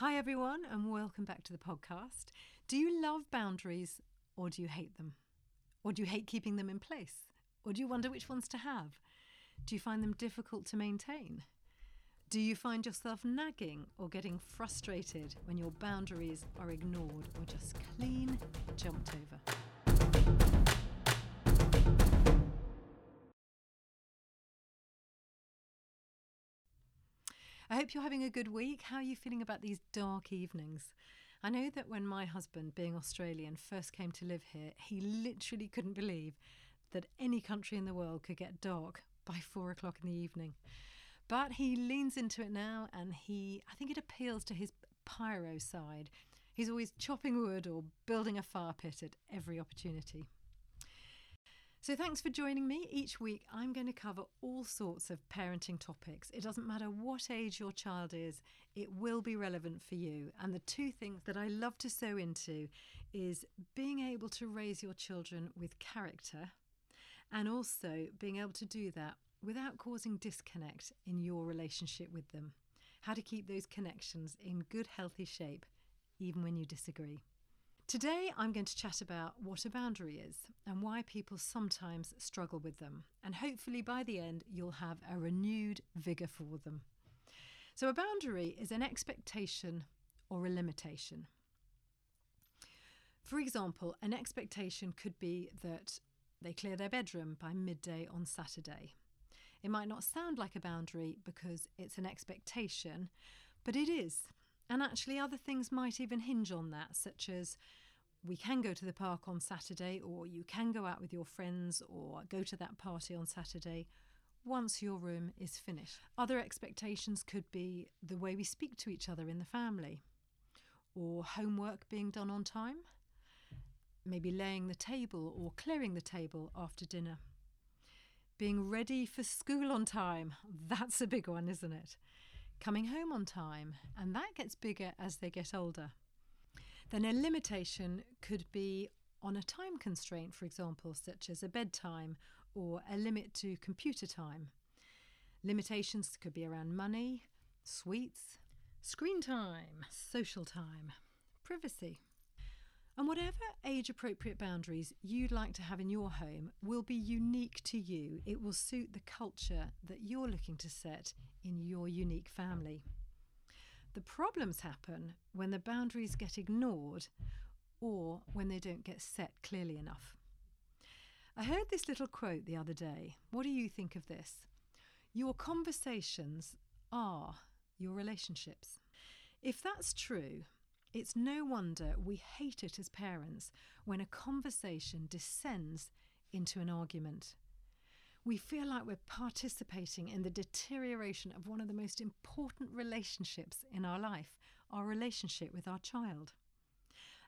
Hi, everyone, and welcome back to the podcast. Do you love boundaries or do you hate them? Or do you hate keeping them in place? Or do you wonder which ones to have? Do you find them difficult to maintain? Do you find yourself nagging or getting frustrated when your boundaries are ignored or just clean jumped over? Hope you're having a good week. How are you feeling about these dark evenings? I know that when my husband, being Australian, first came to live here, he literally couldn't believe that any country in the world could get dark by four o'clock in the evening. But he leans into it now and he, I think it appeals to his pyro side. He's always chopping wood or building a fire pit at every opportunity. So, thanks for joining me. Each week, I'm going to cover all sorts of parenting topics. It doesn't matter what age your child is, it will be relevant for you. And the two things that I love to sow into is being able to raise your children with character and also being able to do that without causing disconnect in your relationship with them. How to keep those connections in good, healthy shape, even when you disagree. Today, I'm going to chat about what a boundary is and why people sometimes struggle with them. And hopefully, by the end, you'll have a renewed vigour for them. So, a boundary is an expectation or a limitation. For example, an expectation could be that they clear their bedroom by midday on Saturday. It might not sound like a boundary because it's an expectation, but it is. And actually, other things might even hinge on that, such as we can go to the park on Saturday, or you can go out with your friends, or go to that party on Saturday once your room is finished. Other expectations could be the way we speak to each other in the family, or homework being done on time, maybe laying the table or clearing the table after dinner. Being ready for school on time, that's a big one, isn't it? Coming home on time, and that gets bigger as they get older. Then a limitation could be on a time constraint, for example, such as a bedtime or a limit to computer time. Limitations could be around money, sweets, screen time, social time, privacy. And whatever age appropriate boundaries you'd like to have in your home will be unique to you. It will suit the culture that you're looking to set in your unique family. The problems happen when the boundaries get ignored or when they don't get set clearly enough. I heard this little quote the other day. What do you think of this? Your conversations are your relationships. If that's true, it's no wonder we hate it as parents when a conversation descends into an argument we feel like we're participating in the deterioration of one of the most important relationships in our life, our relationship with our child.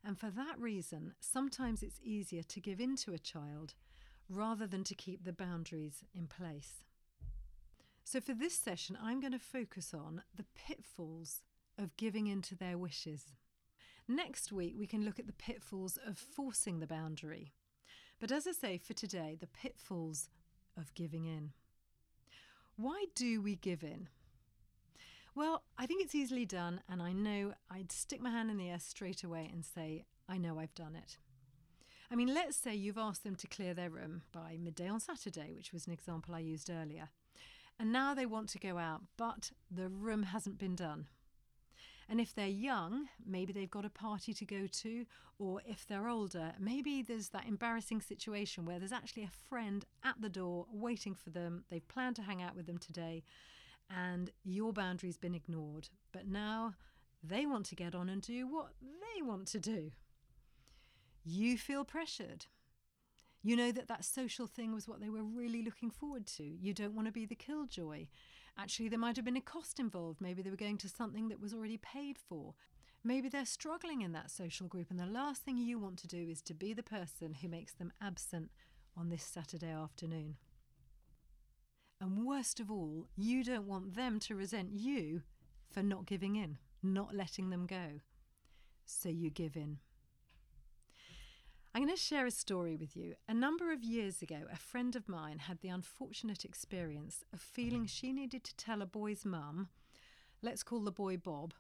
And for that reason, sometimes it's easier to give in to a child rather than to keep the boundaries in place. So, for this session, I'm going to focus on the pitfalls of giving in to their wishes. Next week, we can look at the pitfalls of forcing the boundary. But as I say, for today, the pitfalls of giving in. Why do we give in? Well, I think it's easily done, and I know I'd stick my hand in the air straight away and say, I know I've done it. I mean, let's say you've asked them to clear their room by midday on Saturday, which was an example I used earlier, and now they want to go out, but the room hasn't been done. And if they're young, maybe they've got a party to go to, or if they're older, maybe there's that embarrassing situation where there's actually a friend at the door waiting for them. They've planned to hang out with them today, and your boundary's been ignored. But now they want to get on and do what they want to do. You feel pressured. You know that that social thing was what they were really looking forward to. You don't want to be the killjoy. Actually, there might have been a cost involved. Maybe they were going to something that was already paid for. Maybe they're struggling in that social group, and the last thing you want to do is to be the person who makes them absent on this Saturday afternoon. And worst of all, you don't want them to resent you for not giving in, not letting them go. So you give in. I'm going to share a story with you. A number of years ago, a friend of mine had the unfortunate experience of feeling she needed to tell a boy's mum, let's call the boy Bob,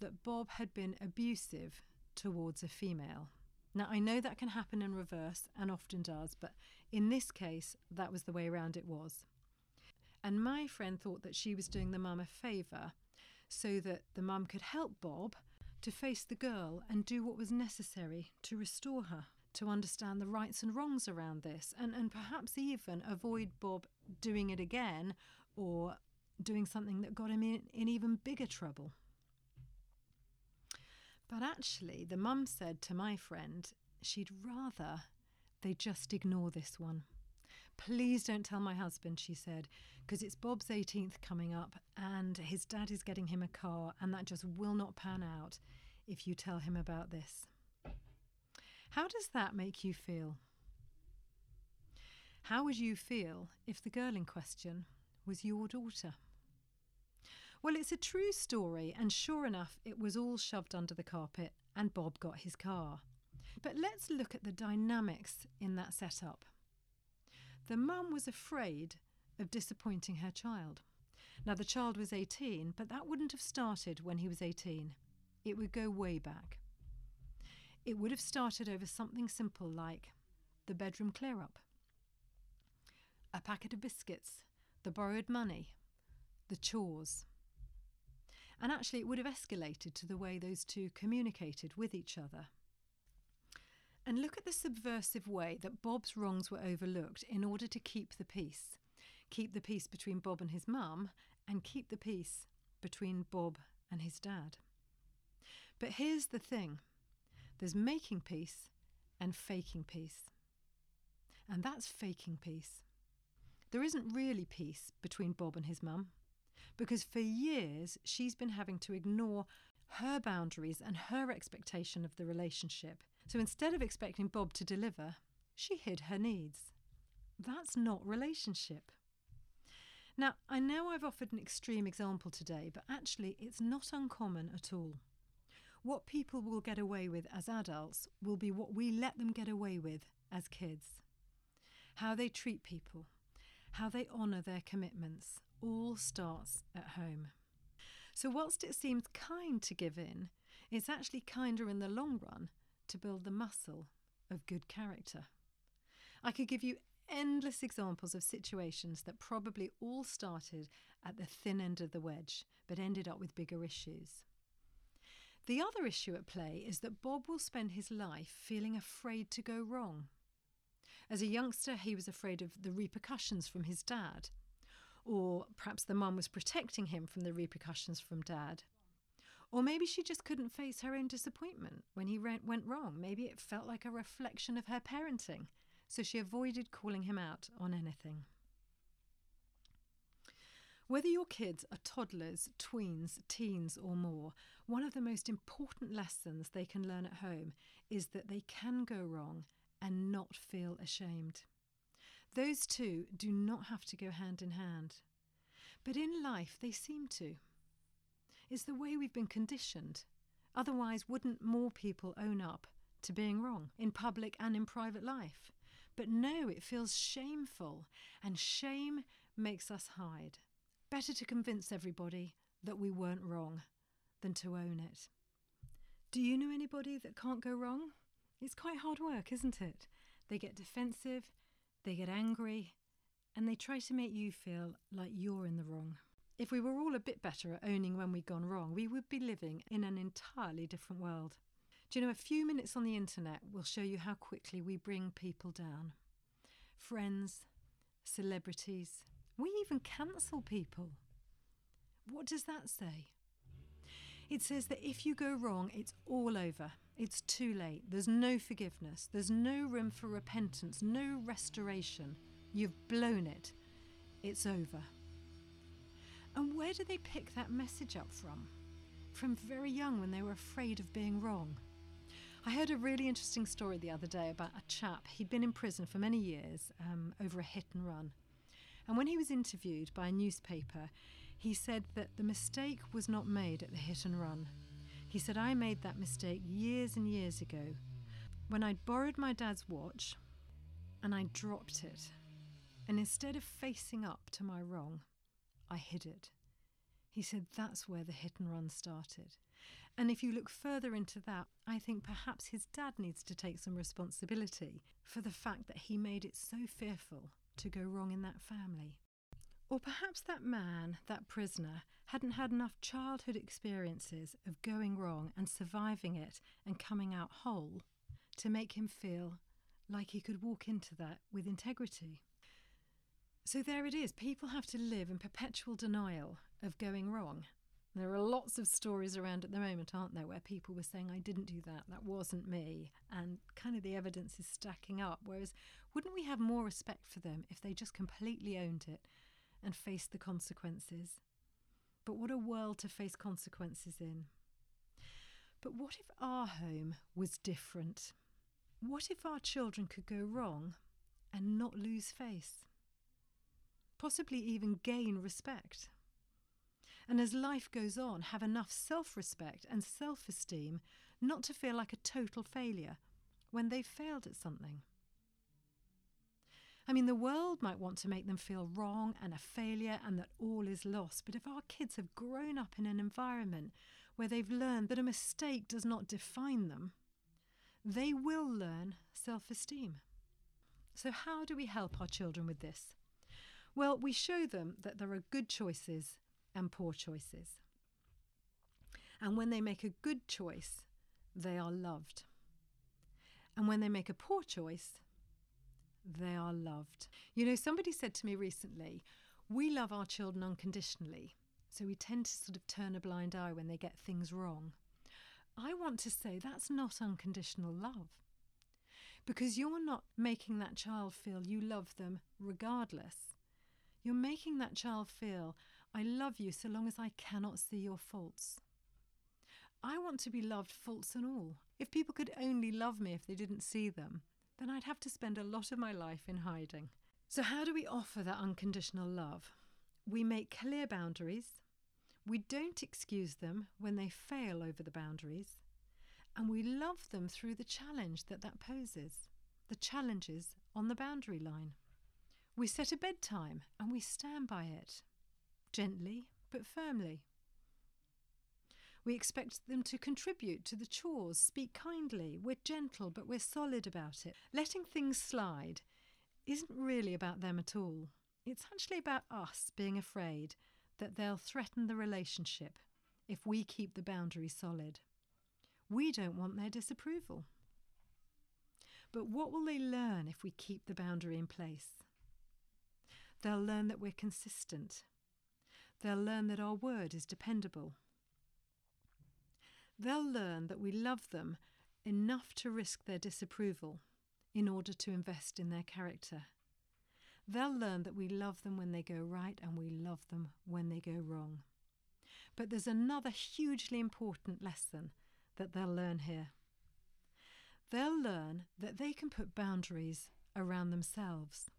that Bob had been abusive towards a female. Now, I know that can happen in reverse and often does, but in this case, that was the way around it was. And my friend thought that she was doing the mum a favour so that the mum could help Bob to face the girl and do what was necessary to restore her, to understand the rights and wrongs around this, and, and perhaps even avoid Bob doing it again or doing something that got him in, in even bigger trouble. But actually, the mum said to my friend she'd rather they just ignore this one. Please don't tell my husband, she said, because it's Bob's 18th coming up and his dad is getting him a car, and that just will not pan out if you tell him about this. How does that make you feel? How would you feel if the girl in question was your daughter? Well, it's a true story, and sure enough, it was all shoved under the carpet and Bob got his car. But let's look at the dynamics in that setup. The mum was afraid of disappointing her child. Now, the child was 18, but that wouldn't have started when he was 18. It would go way back. It would have started over something simple like the bedroom clear up, a packet of biscuits, the borrowed money, the chores. And actually, it would have escalated to the way those two communicated with each other. And look at the subversive way that Bob's wrongs were overlooked in order to keep the peace. Keep the peace between Bob and his mum, and keep the peace between Bob and his dad. But here's the thing there's making peace and faking peace. And that's faking peace. There isn't really peace between Bob and his mum because for years she's been having to ignore her boundaries and her expectation of the relationship. So instead of expecting Bob to deliver, she hid her needs. That's not relationship. Now, I know I've offered an extreme example today, but actually it's not uncommon at all. What people will get away with as adults will be what we let them get away with as kids. How they treat people, how they honour their commitments, all starts at home. So, whilst it seems kind to give in, it's actually kinder in the long run to build the muscle of good character. I could give you endless examples of situations that probably all started at the thin end of the wedge but ended up with bigger issues. The other issue at play is that Bob will spend his life feeling afraid to go wrong. As a youngster, he was afraid of the repercussions from his dad, or perhaps the mum was protecting him from the repercussions from dad. Or maybe she just couldn't face her own disappointment when he went wrong. Maybe it felt like a reflection of her parenting, so she avoided calling him out on anything. Whether your kids are toddlers, tweens, teens, or more, one of the most important lessons they can learn at home is that they can go wrong and not feel ashamed. Those two do not have to go hand in hand. But in life, they seem to. It's the way we've been conditioned. Otherwise, wouldn't more people own up to being wrong in public and in private life? But no, it feels shameful, and shame makes us hide. Better to convince everybody that we weren't wrong than to own it. Do you know anybody that can't go wrong? It's quite hard work, isn't it? They get defensive, they get angry, and they try to make you feel like you're in the wrong. If we were all a bit better at owning when we'd gone wrong, we would be living in an entirely different world. Do you know, a few minutes on the internet will show you how quickly we bring people down. Friends, celebrities, we even cancel people. What does that say? It says that if you go wrong, it's all over. It's too late. There's no forgiveness. There's no room for repentance, no restoration. You've blown it. It's over. And where do they pick that message up from? From very young when they were afraid of being wrong. I heard a really interesting story the other day about a chap. He'd been in prison for many years um, over a hit and run. And when he was interviewed by a newspaper, he said that the mistake was not made at the hit and run. He said, I made that mistake years and years ago when I'd borrowed my dad's watch and I dropped it. And instead of facing up to my wrong, I hid it. He said that's where the hit and run started. And if you look further into that, I think perhaps his dad needs to take some responsibility for the fact that he made it so fearful to go wrong in that family. Or perhaps that man, that prisoner, hadn't had enough childhood experiences of going wrong and surviving it and coming out whole to make him feel like he could walk into that with integrity. So there it is. People have to live in perpetual denial of going wrong. There are lots of stories around at the moment, aren't there, where people were saying, I didn't do that, that wasn't me. And kind of the evidence is stacking up. Whereas, wouldn't we have more respect for them if they just completely owned it and faced the consequences? But what a world to face consequences in. But what if our home was different? What if our children could go wrong and not lose face? Possibly even gain respect. And as life goes on, have enough self respect and self esteem not to feel like a total failure when they've failed at something. I mean, the world might want to make them feel wrong and a failure and that all is lost. But if our kids have grown up in an environment where they've learned that a mistake does not define them, they will learn self esteem. So, how do we help our children with this? Well, we show them that there are good choices and poor choices. And when they make a good choice, they are loved. And when they make a poor choice, they are loved. You know, somebody said to me recently, we love our children unconditionally, so we tend to sort of turn a blind eye when they get things wrong. I want to say that's not unconditional love. Because you're not making that child feel you love them regardless. You're making that child feel, I love you so long as I cannot see your faults. I want to be loved, faults and all. If people could only love me if they didn't see them, then I'd have to spend a lot of my life in hiding. So, how do we offer that unconditional love? We make clear boundaries, we don't excuse them when they fail over the boundaries, and we love them through the challenge that that poses, the challenges on the boundary line. We set a bedtime and we stand by it, gently but firmly. We expect them to contribute to the chores, speak kindly, we're gentle but we're solid about it. Letting things slide isn't really about them at all. It's actually about us being afraid that they'll threaten the relationship if we keep the boundary solid. We don't want their disapproval. But what will they learn if we keep the boundary in place? They'll learn that we're consistent. They'll learn that our word is dependable. They'll learn that we love them enough to risk their disapproval in order to invest in their character. They'll learn that we love them when they go right and we love them when they go wrong. But there's another hugely important lesson that they'll learn here. They'll learn that they can put boundaries around themselves.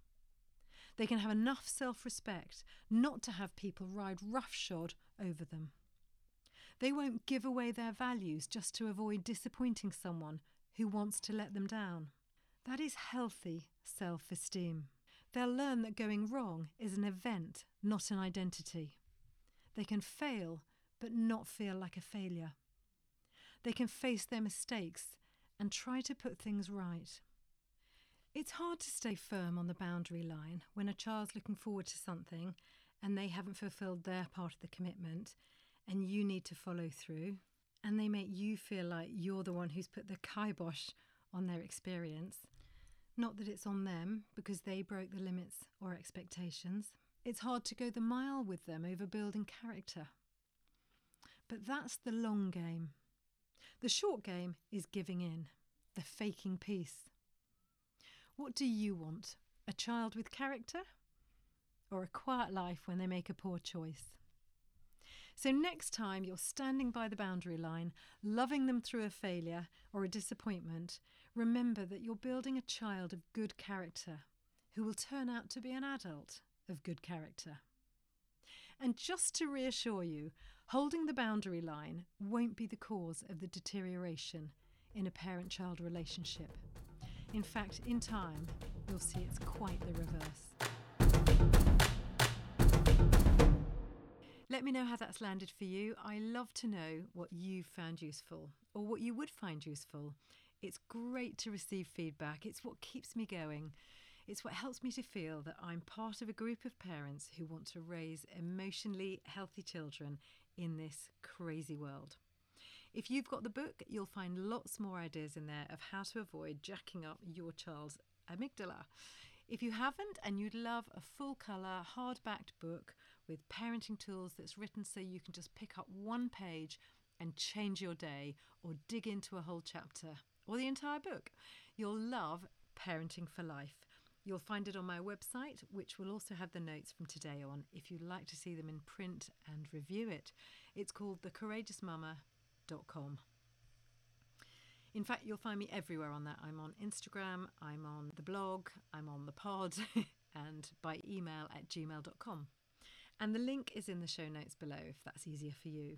They can have enough self respect not to have people ride roughshod over them. They won't give away their values just to avoid disappointing someone who wants to let them down. That is healthy self esteem. They'll learn that going wrong is an event, not an identity. They can fail, but not feel like a failure. They can face their mistakes and try to put things right. It's hard to stay firm on the boundary line when a child's looking forward to something and they haven't fulfilled their part of the commitment and you need to follow through and they make you feel like you're the one who's put the kibosh on their experience. Not that it's on them because they broke the limits or expectations. It's hard to go the mile with them over building character. But that's the long game. The short game is giving in, the faking peace. What do you want? A child with character? Or a quiet life when they make a poor choice? So, next time you're standing by the boundary line, loving them through a failure or a disappointment, remember that you're building a child of good character who will turn out to be an adult of good character. And just to reassure you, holding the boundary line won't be the cause of the deterioration in a parent child relationship. In fact, in time, you'll see it's quite the reverse. Let me know how that's landed for you. I love to know what you've found useful or what you would find useful. It's great to receive feedback, it's what keeps me going. It's what helps me to feel that I'm part of a group of parents who want to raise emotionally healthy children in this crazy world. If you've got the book, you'll find lots more ideas in there of how to avoid jacking up your child's amygdala. If you haven't and you'd love a full colour, hard backed book with parenting tools that's written so you can just pick up one page and change your day or dig into a whole chapter or the entire book, you'll love Parenting for Life. You'll find it on my website, which will also have the notes from today on if you'd like to see them in print and review it. It's called thecourageousmama.com. In fact, you'll find me everywhere on that. I'm on Instagram, I'm on the blog, I'm on the pod, and by email at gmail.com. And the link is in the show notes below if that's easier for you.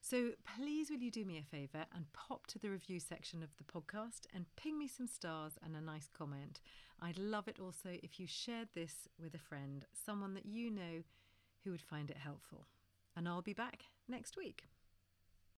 So please, will you do me a favour and pop to the review section of the podcast and ping me some stars and a nice comment. I'd love it also if you shared this with a friend, someone that you know who would find it helpful. And I'll be back next week.